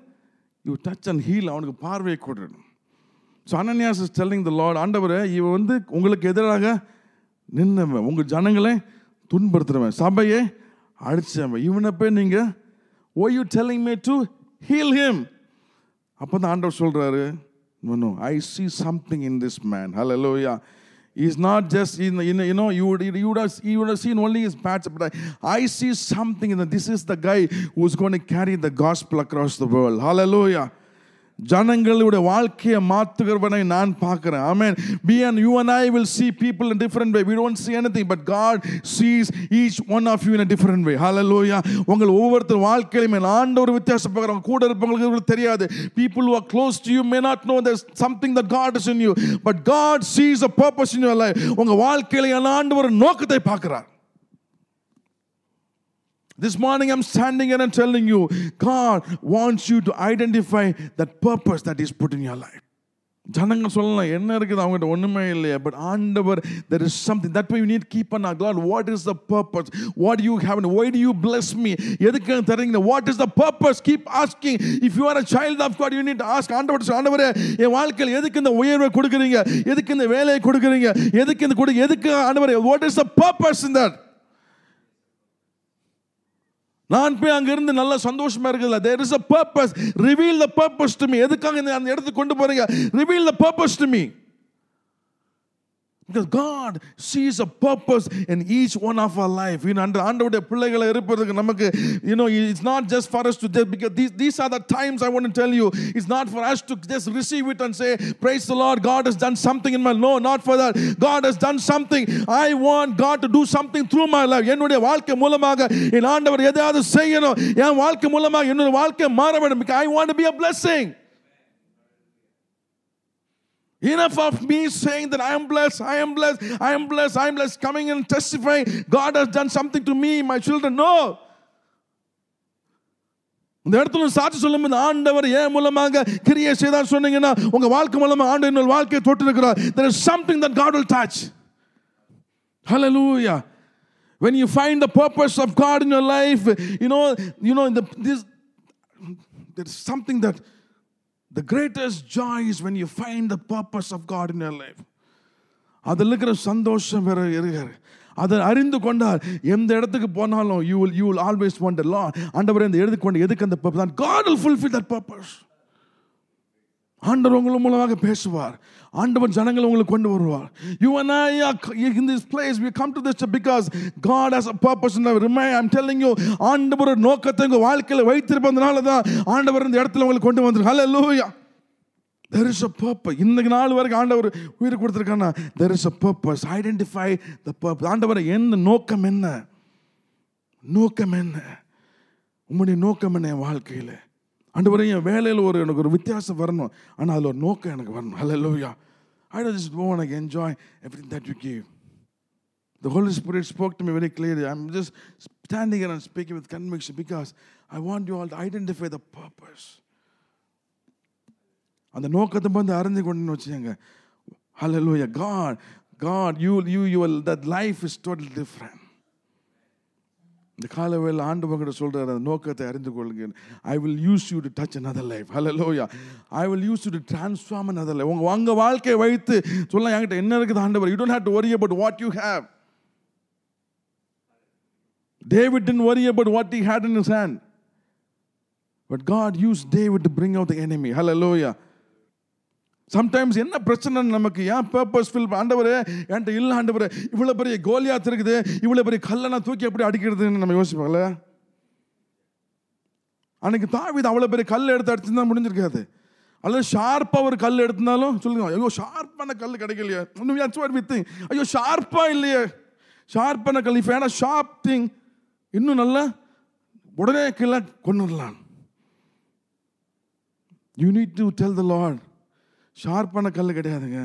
யூ டச் அண்ட் ஹீல் அவனுக்கு பார்வையை கொடுக்கணும் so Ananias is telling the Lord ஆண்டவரை இவன் வந்து உங்களுக்கு எதிராக நின்னவன் உங்கள் ஜனங்களை துன்புறுத்துறவன் சபையை அடிச்சவன் இவனை போய் நீங்கள் oh you telling me to heal him அப்போ தான் ஆண்டவர் சொல்கிறாரு no I see something in this man ஹலோயா He's not just in, in you know you would you would have, you would have seen only his parts, but I, I see something in that. This is the guy who's going to ஜனங்களுடைய வாழ்க்கையை மாற்றுகிறவனை நான் பார்க்குறேன். I mean be and you and I will see people in different way we don't see anything but God sees each one of you in different way hallelujah உங்கள் ஒவ்வொருத்தர் வாழ்க்கையிலுமே ஆண்ட ஒரு வித்தியாசம் பார்க்குறவங்க கூட இருப்பவங்களுக்கு தெரியாது. People who are close to you may not know that something the God is in you but God sees a purpose in you life உங்கள் வாழ்க்கையில ஆண்டு ஒரு நோக்கத்தை பார்க்குறார். This morning I'm standing here and telling you, God wants you to identify that purpose that is put in your life. ஜனங்க சொல்லலாம் என்ன இருக்குது? அவங்ககிட்ட ஒன்றுமே இல்லையா. பட் ஆண்டவர் there is something that why you need keep on God what is the purpose what you have why do you bless me எதுக்கு தரீங்க what is the purpose keep asking if you are a child of God you need ask ஆண்டவர். ஆண்டவர் என் வாழ்க்கையில் எதுக்கு இந்த உயர்வை கொடுக்குறீங்க? எதுக்கு இந்த வேலையை கொடுக்குறீங்க? எதுக்கு இந்த கொடு எதுக்கு ஆண்டவர்? What is the purpose in that நான் போய் அங்க இருந்து நல்ல சந்தோஷமா இருக்குதுல்ல. There is a purpose reveal the purpose to me எதுக்காக இந்த அந்த இடத்துக்கு கொண்டு போறீங்க? Reveal the purpose to me Because God sees a purpose in each one of our life. You know, under ஆண்டவருடைய பிள்ளைகளை இருப்பதற்கு நமக்கு you know it's not just for us to just because these, these are the times I want to tell you it's not for us to just receive it and say praise the Lord God has done something in my no not for that God has done something I want God to do something through my life என்னுடைய வாழ்க்கை மூலமாக என் ஆண்டவர் எதையாவது செய்யணும் என் வாழ்க்கை மூலமாக என்னுடைய வாழ்க்கை மாற வேண்டும் because I want to be a blessing Enough of me saying that I am blessed, I am blessed, I am blessed, I am blessed, coming and testifying, God has done something to me, my children. No. இந்த இடத்துல சாட்சி சொல்லும் இந்த ஆண்டவர் ஏன் மூலமாக கிரியை செய்தார் சொன்னீங்கன்னா உங்க வாழ்க்கை மூலமா ஆண்டு இன்னொரு வாழ்க்கையை தொட்டு இருக்கிறார் there is something that God will touch hallelujah when you find the purpose of God in your life you know you know the, this there is something that the greatest joy is when you find the purpose of God in your அதில் இருக்கிற சந்தோஷம் வேற இருக்காரு அதை அறிந்து கொண்டால் எந்த இடத்துக்கு போனாலும் you will you will always want லா ஆண்டவர் இந்த எடுத்து கொண்டு எதுக்கு அந்த பர்பஸ் தான் God will fulfil that purpose ஆண்டவர் உங்கள் மூலமாக பேசுவார். ஆண்டவன் ஜனங்களை உங்களுக்கு கொண்டு வருவார். You and I in this place we come to this because God has a purpose remind I'm telling you ஆண்டவர் நோக்கத்தை உங்கள் வாழ்க்கையில் வைத்திருப்பதனால தான் ஆண்டவர் இந்த இடத்துல உங்களுக்கு கொண்டு வந்திருக்கு ஹலோ லூயா தெர் இஸ் அ பர்பஸ் இன்னைக்கு நாள் வரைக்கும் ஆண்டவர் உயிர் கொடுத்துருக்கானா there is a purpose identify the purpose ஆண்டவர் என்ன நோக்கம் என்ன? நோக்கம் என்ன? உம்முடைய நோக்கம் என்ன என் வாழ்க்கையில்? ஆண்டவரே என் வேலையில் ஒரு எனக்கு ஒரு வித்தியாசம் வரணும் ஆனால் அதில் ஒரு நோக்கம் எனக்கு வரணும் ஹalleluya I just want to enjoy everything that you give. The Holy Spirit spoke to me very clearly. I'm just standing here and speaking with conviction because I want you all to identify the purpose. அந்த நோக்கத்தை வந்து அறிந்து கொண்டு வச்சுங்க Hallelujah. God, God, you, you, you will, that life is totally different. இந்த காலவேல ஆண்டவங்கிட்ட சொல்றாரு அந்த நோக்கத்தை அறிந்து கொள்ளுங்க I will use you to touch another life hallelujah I will use you to transform other life உங்கள் உங்கள் வாழ்க்கையை வைத்து சொல்ல என்கிட்ட என்ன இருக்குது ஆண்டவர் you don't have to worry about what you have David didn't worry about what he had in his hand. But God used David to bring out the enemy. Hallelujah. Sometimes என்ன பிரச்சனை நமக்கு ஏன் பர்பஸ் ஃபில் ஆண்டவர் என்கிட்ட இல்லை ஆண்டவர் இவ்வளோ பெரிய கோலியாத் இருக்குது இவ்வளோ பெரிய கல்லை நான் தூக்கி எப்படி அடிக்கிறதுன்னு நம்ம யோசிப்போம்ல? அன்னைக்கு தாவிது அவ்வளோ பெரிய கல் எடுத்து அடிச்சுருந்தா முடிஞ்சிருக்காது. அல்லது ஷார்ப்பாக ஒரு கல் எடுத்திருந்தாலும் சொல்லுங்க ஐயோ ஷார்ப்பான கல் கிடைக்கலையே. ஒன்றும் that's what ஐயோ ஷார்ப்பாக இல்லையே. ஷார்ப்பான கல் இப்போ ஏன்னா ஷார்ப் திங் இன்னும் நல்லா உடனே கீழே கொண்டுடலாம் you need to tell the lord ஷார்ப்பான கல் கிடையாதுங்க.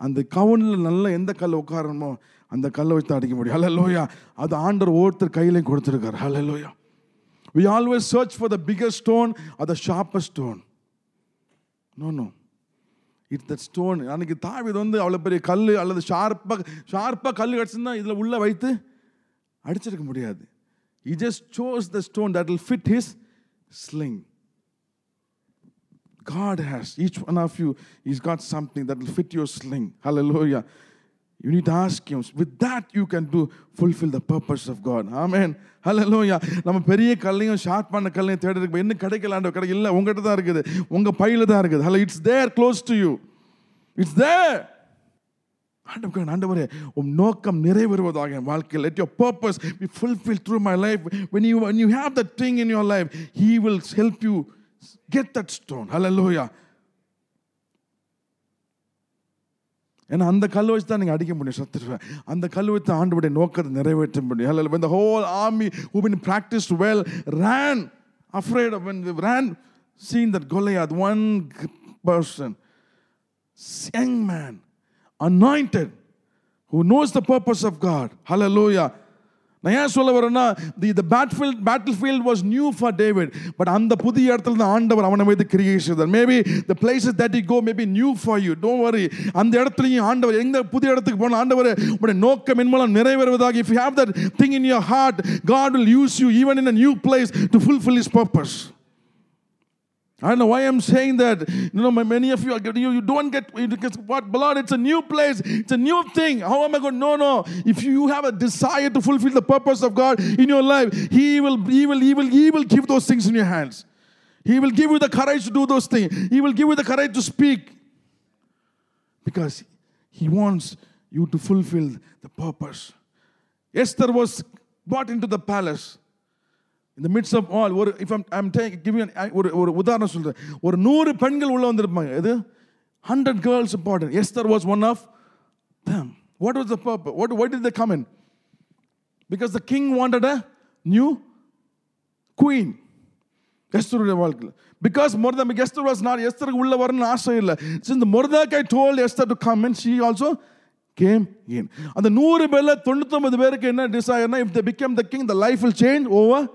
அந்த கவுனில் நல்ல எந்த கல் உட்காரணுமோ அந்த கல்லை வச்சு தான் அடிக்க முடியும். ஹலோ லோயா அது ஆண்டர் ஒவ்வொருத்தர் கையிலையும் கொடுத்துருக்காரு. Hallelujah we always search for the biggest stone a the sharpest stone no no it's that stone அன்னைக்கு தாவிது வந்து அவ்வளோ பெரிய கல் அல்லது ஷார்ப்பாக ஷார்ப்பாக கல் கிடச்சிருந்தா இதில் உள்ளே வைத்து அடிச்சிருக்க முடியாது. He just chose the stone that will fit his sling god has each one of you he's got something that will fit your sling hallelujah you need to ask him with that you can do fulfill the purpose of god amen hallelujah நம்ம பெரிய கல்லையும் ஷார்ப்பான கல்லையும் தேடுறதுக்கு என்ன கிடைக்கலான்ற கடை இல்லை உங்ககிட்ட தான் இருக்குது உங்க பையில தான் இருக்குது hello it's there close to you it's தேர் ஆண்டவரே ஆண்டவரே உம் நோக்கம் நிறைவேறுவதாக என் வாழ்க்கையில் let your purpose be fulfil through my life when you when you have that thing in your life he will help you get that stone hallelujah ஏன்னா அந்த கல் வச்சு தான் நீங்கள் அடிக்க முடியும் சத்துருவேன் அந்த கல் வச்சு ஆண்டவுடைய நோக்கத்தை நிறைவேற்ற முடியும் hello when the whole army who been practiced well ran afraid of when they ran seeing that Goliath one person young man anointed who knows the purpose of God. Hallelujah. நான் ஏன் சொல்ல வரேன்னா the the battlefield battle field was new for David but அந்த புதிய இடத்துல தான் ஆண்டவர் அவனை வைத்து கிரியை செய்தார் maybe the places that you go maybe new for you don't worry அந்த இடத்துலையும் ஆண்டவர் எந்த புதிய இடத்துக்கு போன ஆண்டவர் உடைய நோக்கம் என் மூலம் நிறைவேறுவதாக if you have that thing in your heart God will use you even in a new place to fulfil is purpose I don't know why I'm saying that. You know, many of you, are, you, you don't get, because what, blood, it's a new place, it's a new thing. How am I going? No, no. If you have a desire to fulfill the purpose of God in your life, He will, He will, He will, He will give those things in your hands. He will give you the courage to do those things. He will give you the courage to speak. Because He wants you to fulfill the purpose. Esther was brought into the palace. இந்த midst of all ஒரு if I'm take give ஒரு ஒரு உதாரணம் சொல்கிறேன் ஒரு நூறு பெண்கள் உள்ளே வந்திருப்பாங்க. இது hundred girls important Esther was one of them what was the purpose what what is the common because the king wanted a new queen எஸ்தருடைய வாழ்க்கையில். Because Mordecai Esther was not எஸ்தருக்கு உள்ளே வரணும்னு ஆசை இல்லை. சின்ஸ் இந்த guy told Esther to come and she also came in அந்த நூறு பேரில் தொண்ணூத்தொம்பது பேருக்கு என்ன டிசைர்னா if the become the king the life will change over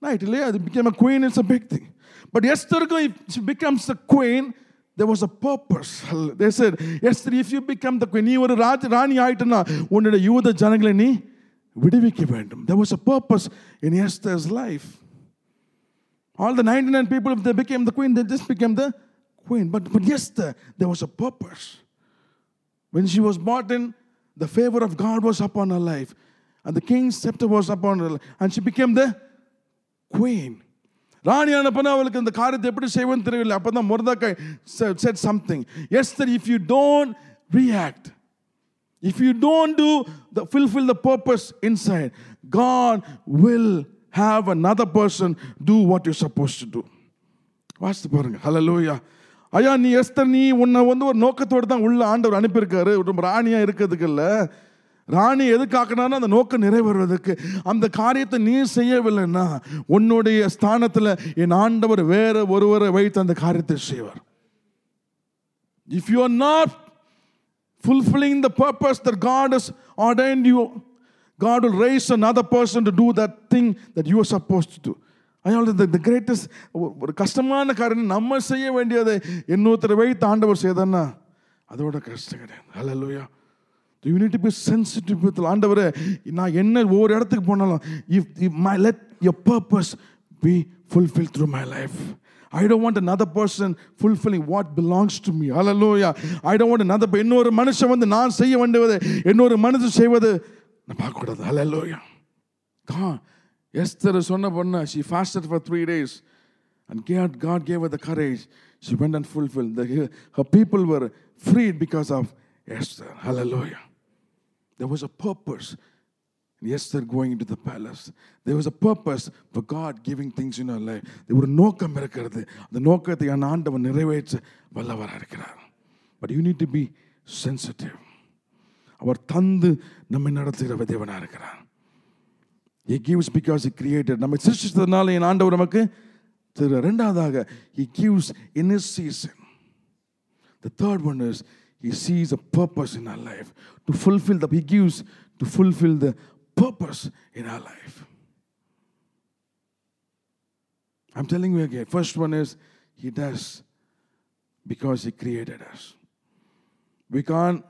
Right? It became a queen, it's a big thing. But Esther if she becomes a queen, there was a purpose. They said, Esther, if you become the queen, you were Raj Rani Aitana, one day you the Janagale വിടുവിക്ക് വേണ്ടും There was a purpose in Esther's life. all the 99 people, if they became the queen, they just became the queen. But, but yes, there was a purpose. When she was brought in, the favor of God was upon her life, and the king's scepter was upon her, and she became the queen ராணி அனுப்பினா அவளுக்கு இந்த காரியத்தை எப்படி செய்வோன்னு தெரியல அப்போ தான் Mordecai said something Esther if you don't react if you don't do the fulfil the purpose inside God will have another person do what you suppose to do வாசித்து பாருங்க ஹலோ லோயா ஐயா நீ எஸ்தர் நீ உன்னை வந்து ஒரு நோக்கத்தோடு தான் உள்ள ஆண்டவர் அனுப்பியிருக்காரு. ஒரு ராணியாக இருக்கிறதுக்கு இல்லை. ராணி எதுக்காக்கினாலும் அந்த நோக்கம் நிறைவேறுவதற்கு அந்த காரியத்தை நீ செய்யவில்லைன்னா உன்னுடைய ஸ்தானத்தில் என் ஆண்டவர் வேற ஒருவரை வைத்து அந்த காரியத்தை செய்வார். If you are not fulfilling the purpose that God is ordain you God will raise an other person to do that thing that you are suppose to அதனால த கிரேட்டஸ்ட் ஒரு கஷ்டமான காரியம் நம்ம செய்ய வேண்டியதை இன்னொருத்தர் வைத்து ஆண்டவர் செய்தன்னா அதோட கஷ்டம் கிடையாது. அல்ல you need to be sensitive with ஆண்டவரே நான் என்ன ஒவ்வொரு இடத்துக்கு போனாலும் if if my let your purpose be fulfilled through my life I don't want another person fulfilling what belongs to me. Hallelujah. I don't want another இன்னொரு மனுஷன் வந்து நான் செய்ய வேண்டுவது இன்னொரு மனுஷன் செய்வது நான் பார்க்கக்கூடாது Hallelujah. God, Esther சொன்ன பொண்ணு she fasted for three days and God, God gave her the courage. She went and fulfilled. The, her people were freed because of Esther. there was a purpose Esther, going into the palace. There was a purpose for God giving things in our life. There were no இருக்கிறது அந்த நோக்கத்தை என் ஆண்டவன் நிறைவேற்ற வல்லவராக இருக்கிறார் but you need to be sensitive He gives because He created. நம்மை சிருஷ்டித்ததுனால என் ஆண்டவர் நமக்கு திரு ரெண்டாவதாக He gives in His season. The third one is He sees a purpose in our life to fulfill the He gives to fulfill the purpose in our life. I'm telling you again. First one is He does because He created us. We can't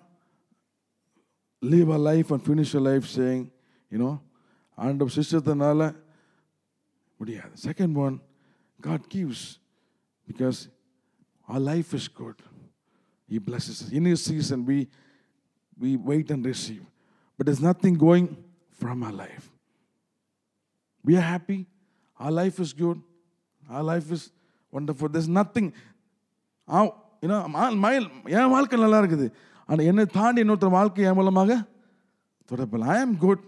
live our life and finish our life saying, you know, ஆண்டவர் சிஸ்டத்தினால முடியாது second one God gives because our life is good. He blesses us. In His season, we, we wait and receive. But there's nothing going from our life. We are happy. Our life is good. Our life is wonderful. There's nothing. Ah- you know, my- my- என் வாழ்க்கை நல்லா இருக்குது ஆனால் என்னை தாண்டி இன்னொருத்தர் வாழ்க்கை என் மூலமாக தொடரப்படல ஐ am good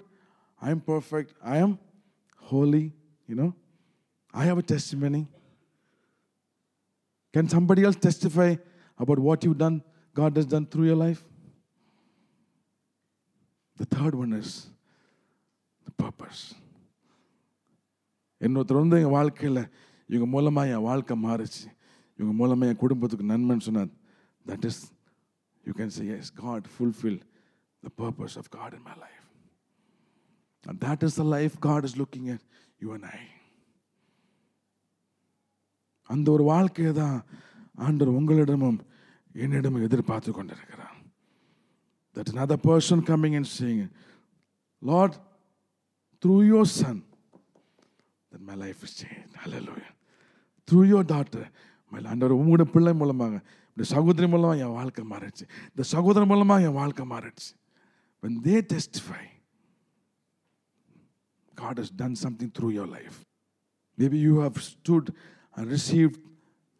ஐ ஆம் perfect I am holy you know I have a testimony Can somebody else testify about what you've done, God has done through your life? The third one is the purpose. இன்னொருத்தர் வந்து எங்கள் வாழ்க்கையில் இவங்க மூலமாக என் வாழ்க்கை மாறுச்சு இவங்க மூலமாக என் குடும்பத்துக்கு நன்மைன்னு சொன்னார் that is you can say yes God fulfil the purpose of God in my life and that is the life God is looking at you and I அந்த ஒரு வாழ்க்கையை தான் ஆண்டவர் உங்களிடமும் என்னிடமும் எதிர்பார்த்து கொண்டிருக்கிறார் that another person coming and saying lord through your son that my life is changed hallelujah through your daughter my ஆண்டவர் உங்களோட பிள்ளை மூலமாக இந்த சகோதரி மூலமாக என் வாழ்க்கை மாறிடுச்சு இந்த சகோதரன் மூலமாக என் வாழ்க்கை மாறிடுச்சு when they testify God has done something through your life Maybe you have stood and received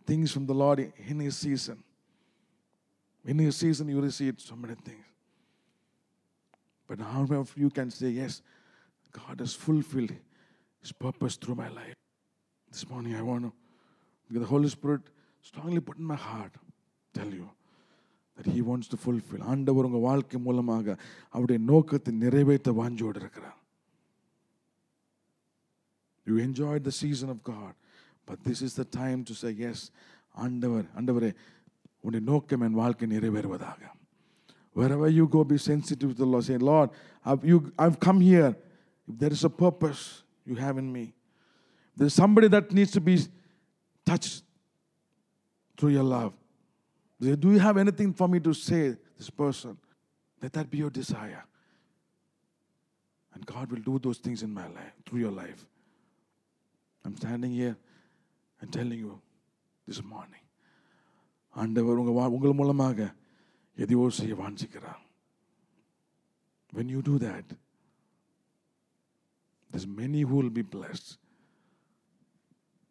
things from the Lord in His season. In His season, you received so many things. But how many of you can say, Yes, God has fulfilled His purpose through my life? This morning, I want to, because the Holy Spirit strongly put in my heart, tell you that He wants to fulfill. ஆண்டவர் உங்கள் வாழ்க்கை மூலமாக அவருடைய நோக்கத்தை நிறைவேற்ற வாஞ்சோடு இருக்கிறார் You enjoyed the season of God. But this is the time to say, yes, ஆண்டவர் ஆண்டவரே உன்னுடைய நோக்கம் என் வாழ்க்கை நிறைவேறுவதாக Wherever you go, be sensitive to the Lord. Say, Lord, I've, you, I've come here. If there is a purpose you have in me, there's somebody that needs to be touched through your love. Do you have anything for me to say, this person? Let that be your desire. And God will do those things in my life, through your life. I'm standing here and telling you this morning. ஆண்டவர் உங்க வா- உங்கள் மூலமாக எதையோ செய்ய வாஞ்சிக்கிறார் when you do that there's many who will be blessed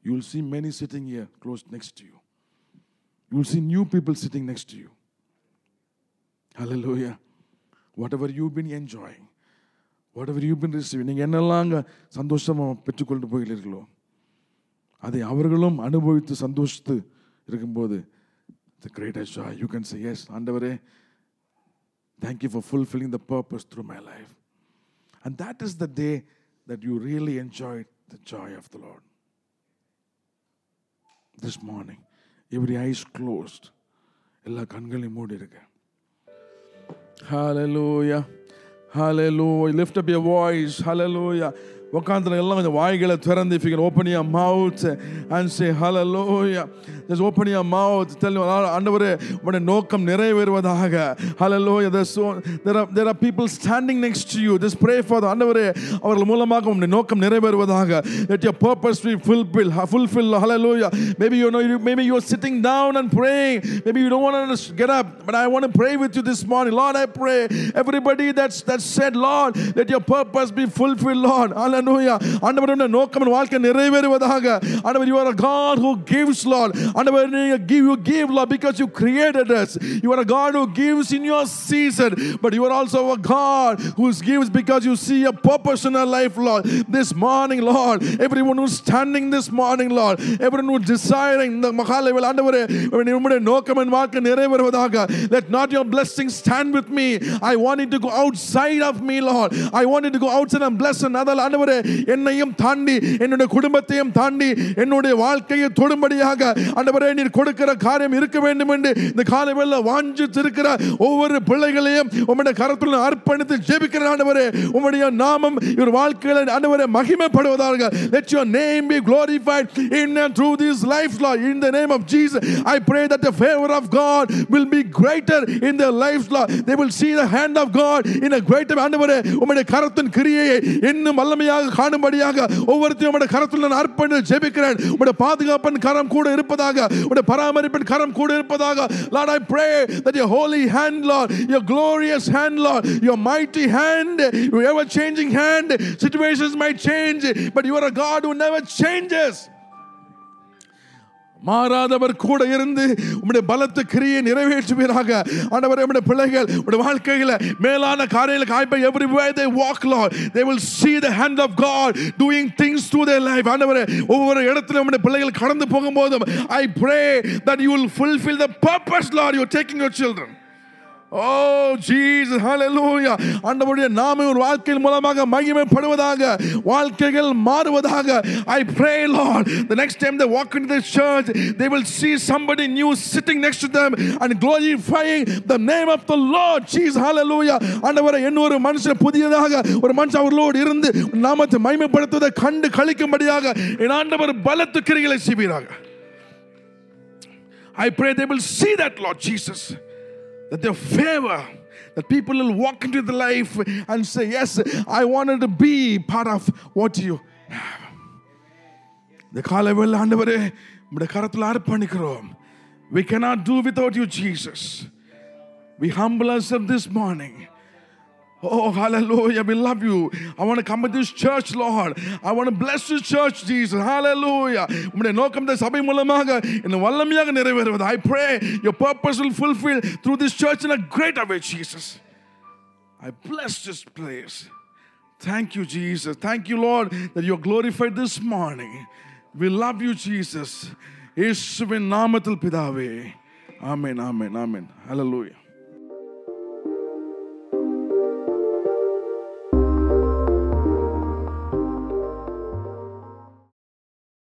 you will see many sitting here close next to you you will see new people sitting next to you hallelujah whatever you've been enjoying whatever you've been receiving நீங்கள் என்னெல்லாம் அங்கே சந்தோஷமாக பெற்றுக்கொண்டு போகிறீர்களோ அதை அவர்களும் அனுபவித்து சந்தோஷித்து இருக்கும்போது the greatest joy you can say yes ஆண்டவரே thank you for fulfilling the purpose through my life and that is the day that you really enjoyed the joy of the Lord this morning every eyes closed எல்லா கண்களையும் மூடி இருக்க Hallelujah. Hallelujah. Lift up your voice. Hallelujah. உட்காந்துல எல்லாம் கொஞ்சம் வாய்களை திறந்து if you can open your mouth and say hallelujah just open your mouth tell you ஆண்டவரே உடைய நோக்கம் நிறைவேறுவதாக hallelujah there's so there are there are people standing next to you just pray for the ஆண்டவரே அவர்கள் மூலமாக உடைய நோக்கம் நிறைவேறுவதாக let your purpose be fulfilled fulfilled hallelujah maybe you know you, maybe you're sitting down and praying maybe you don't want to get up but I want to pray with you this morning Lord I pray everybody that's that said Lord let your purpose be fulfilled Lord hallelujah ஆண்டவரே உடைய நோக்கம் என் வாழ்க்கை நிறைவேறுவதாக ஆண்டவர் you are a God who gives Lord ஆண்டவர் நீங்க give you give Lord because you created us you are a God who gives in your season but you are also a God who gives because you see a purpose in our life Lord this morning Lord everyone who's standing this morning Lord everyone who's desiring இந்த மகாலைவில் ஆண்டவரே உம்முடைய நோக்கம் என் வாழ்க்கை நிறைவேறுவதாக let not your blessings stand with me I want it to go outside of me Lord I want it to go outside and bless another ஆண்டவரே என்னையும் தாண்டி என்னுடைய குடும்பத்தையும் தாண்டி என்னுடைய வாழ்க்கையை தொடும்படியாக ஆண்டவரே நீர் கொடுக்கிற காரியம் இருக்க வேண்டும் என்று இந்த காலை வாஞ்சித்திருக்கிற ஒவ்வொரு பிள்ளைகளையும் உம்முடைய கரத்தில் அர்ப்பணித்து ஜெபிக்கிற ஆண்டவரே. உம்முடைய நாமம் இவர் வாழ்க்கையில் ஆண்டவரே மகிமைப்படுவதாக. Let your name be glorified in and through this life Lord. In the name of Jesus I pray that the favor of God will be greater in their lives Lord. They will see the hand of God in a greater ஆண்டவரே உம்முடைய கரத்தின் கிரியையை இன்னும் வல்லமையாக கண்கூடாக காணும்படியாக ஒவ்வொருத்தையும் உடைய கரத்தில் நான் அர்ப்பணி ஜெபிக்கிறேன் உடைய பாதுகாப்பின் கரம் கூட இருப்பதாக உடைய பராமரிப்பின் கரம் கூட இருப்பதாக Lord I pray that your holy hand Lord your glorious hand Lord your mighty hand you ever changing hand situations might change but you got a god who மாறாதவர் கூட இருந்து உங்களுடைய பலத்து கிரியை நிறைவேற்றுவீராக. ஆண்டவர் உங்களுடைய பிள்ளைகள் உங்களுடைய வாழ்க்கையில் மேலான காரியங்களுக்கு ஆய்ப்பை every way they walk Lord they will see the hand of God doing things to their life ஆண்டவர் ஒவ்வொரு இடத்துல உங்களுடைய பிள்ளைகள் கடந்து போகும்போதும் I pray that you will fulfil the purpose Lord you taking your children Oh Jesus hallelujah ஆண்டவருடைய நாமம் ஒரு வாழ்க்கையின் மூலமாக மகிமைப்படுவதாக வாழ்க்கைகள் மாறுவதாக I pray Lord the next time they walk into the church they will see somebody new sitting next to them and glorifying the name of the Lord Jesus hallelujah ஆண்டவரே இன்னொரு மனுஷன் புதியதாக ஒரு மனுஷன் அவர்களோடு இருந்து நாமத்தை மகிமைப்படுத்துவதை கண்டு கழிக்கும்படியாக என் ஆண்டவர் பலத்து கிரிகளை செய்வீராக I pray they will see that Lord Jesus that their favor, that people will walk into the life and say, Yes, I wanted to be part of what you have. இந்த காலவேளை ஆண்டவரே உடைய கரத்தில் அர்ப்பணிக்கிறோம் we cannot do without you jesus we humble ourselves this morning Oh, hallelujah. We love you. I want to come to this church, Lord. I want to bless this church, Jesus. Hallelujah. உம்முடைய நோக்கம் இந்த சபை மூலமாக இந்த வல்லமையாக நிறைவேறுவது I pray your purpose will fulfill through this church in a greater way, Jesus. I bless this place. Thank you, Jesus. Thank you, Lord, that you're glorified this morning. We love you, Jesus. இயேசுவின் நாமத்தில் பிதாவே ஆமென் ஆமென் ஆமென் ஹalleluya